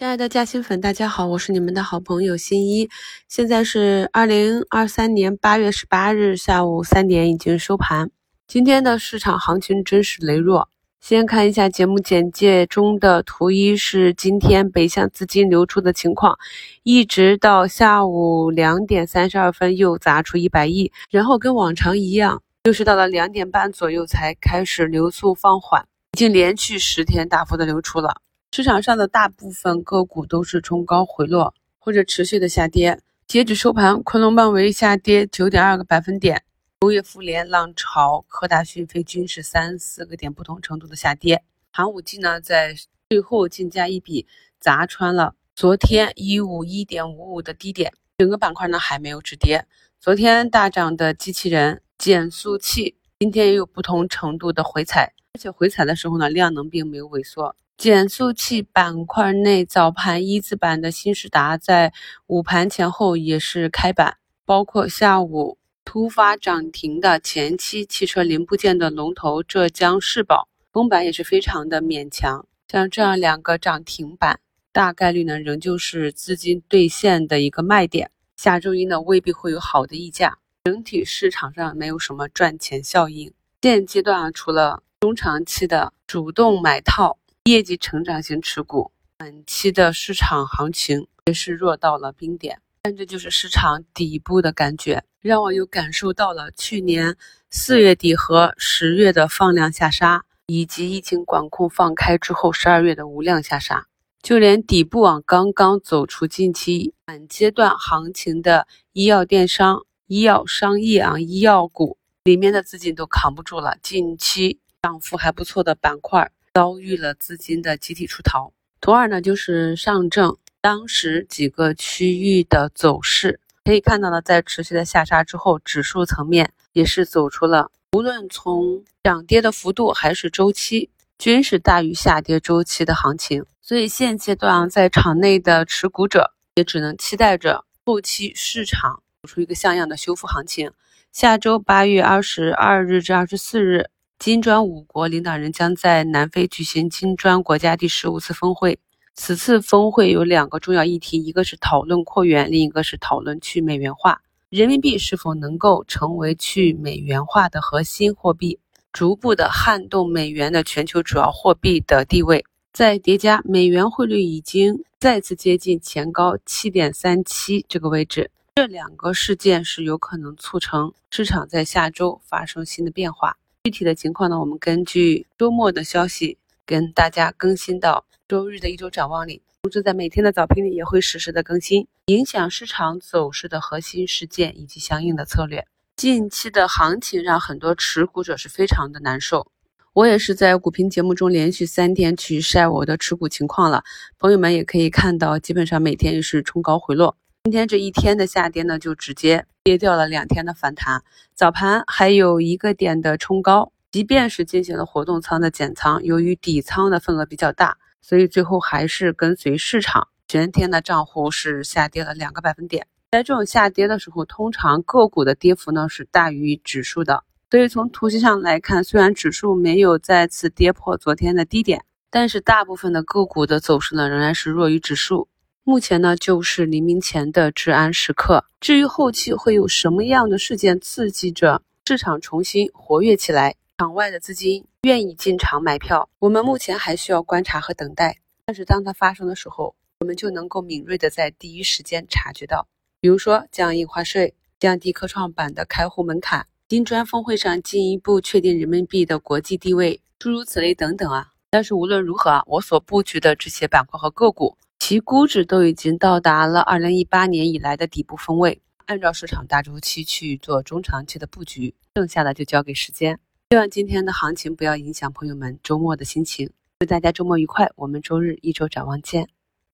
亲爱的嘉兴粉，大家好，我是你们的好朋友新一。现在是二零二三年八月十八日下午三点，已经收盘。今天的市场行情真是羸弱。先看一下节目简介中的图一，是今天北向资金流出的情况，一直到下午两点三十二分又砸出一百亿，然后跟往常一样，又是到了两点半左右才开始流速放缓，已经连续十天大幅的流出了。市场上的大部分个股都是冲高回落或者持续的下跌。截止收盘，昆仑万维下跌九点二个百分点，工业富联、浪潮、科大讯飞均是三四个点不同程度的下跌。寒武纪呢，在最后竞价一笔砸穿了昨天一五一点五五的低点，整个板块呢还没有止跌。昨天大涨的机器人、减速器，今天也有不同程度的回踩，而且回踩的时候呢，量能并没有萎缩。减速器板块内，早盘一字板的新世达在午盘前后也是开板，包括下午突发涨停的前期汽车零部件的龙头浙江世宝，封板也是非常的勉强。像这样两个涨停板，大概率呢仍旧是资金兑现的一个卖点。下周一呢未必会有好的溢价，整体市场上没有什么赚钱效应。现阶段啊，除了中长期的主动买套。业绩成长型持股，本期的市场行情也是弱到了冰点，但这就是市场底部的感觉，让我又感受到了去年四月底和十月的放量下杀，以及疫情管控放开之后十二月的无量下杀，就连底部啊刚刚走出近期本阶段行情的医药电商、医药商业啊医药股里面的资金都扛不住了，近期涨幅还不错的板块。遭遇了资金的集体出逃。图二呢，就是上证当时几个区域的走势，可以看到呢，在持续的下杀之后，指数层面也是走出了，无论从涨跌的幅度还是周期，均是大于下跌周期的行情。所以现阶段在场内的持股者也只能期待着后期市场走出一个像样的修复行情。下周八月二十二日至二十四日。金砖五国领导人将在南非举行金砖国家第十五次峰会。此次峰会有两个重要议题，一个是讨论扩员，另一个是讨论去美元化。人民币是否能够成为去美元化的核心货币，逐步的撼动美元的全球主要货币的地位。在叠加美元汇率已经再次接近前高七点三七这个位置，这两个事件是有可能促成市场在下周发生新的变化。具体的情况呢，我们根据周末的消息跟大家更新到周日的一周展望里，同时在每天的早评里也会实时的更新影响市场走势的核心事件以及相应的策略。近期的行情让很多持股者是非常的难受，我也是在股评节目中连续三天去晒我的持股情况了，朋友们也可以看到，基本上每天也是冲高回落。今天这一天的下跌呢，就直接跌掉了两天的反弹。早盘还有一个点的冲高，即便是进行了活动仓的减仓，由于底仓的份额比较大，所以最后还是跟随市场，全天的账户是下跌了两个百分点。在这种下跌的时候，通常个股的跌幅呢是大于指数的。所以从图形上来看，虽然指数没有再次跌破昨天的低点，但是大部分的个股的走势呢仍然是弱于指数。目前呢，就是黎明前的治安时刻。至于后期会有什么样的事件刺激着市场重新活跃起来，场外的资金愿意进场买票，我们目前还需要观察和等待。但是当它发生的时候，我们就能够敏锐的在第一时间察觉到，比如说降印花税、降低科创板的开户门槛、金砖峰会上进一步确定人民币的国际地位，诸如此类等等啊。但是无论如何啊，我所布局的这些板块和个股。其估值都已经到达了二零一八年以来的底部分位，按照市场大周期去做中长期的布局，剩下的就交给时间。希望今天的行情不要影响朋友们周末的心情，祝大家周末愉快，我们周日一周展望见。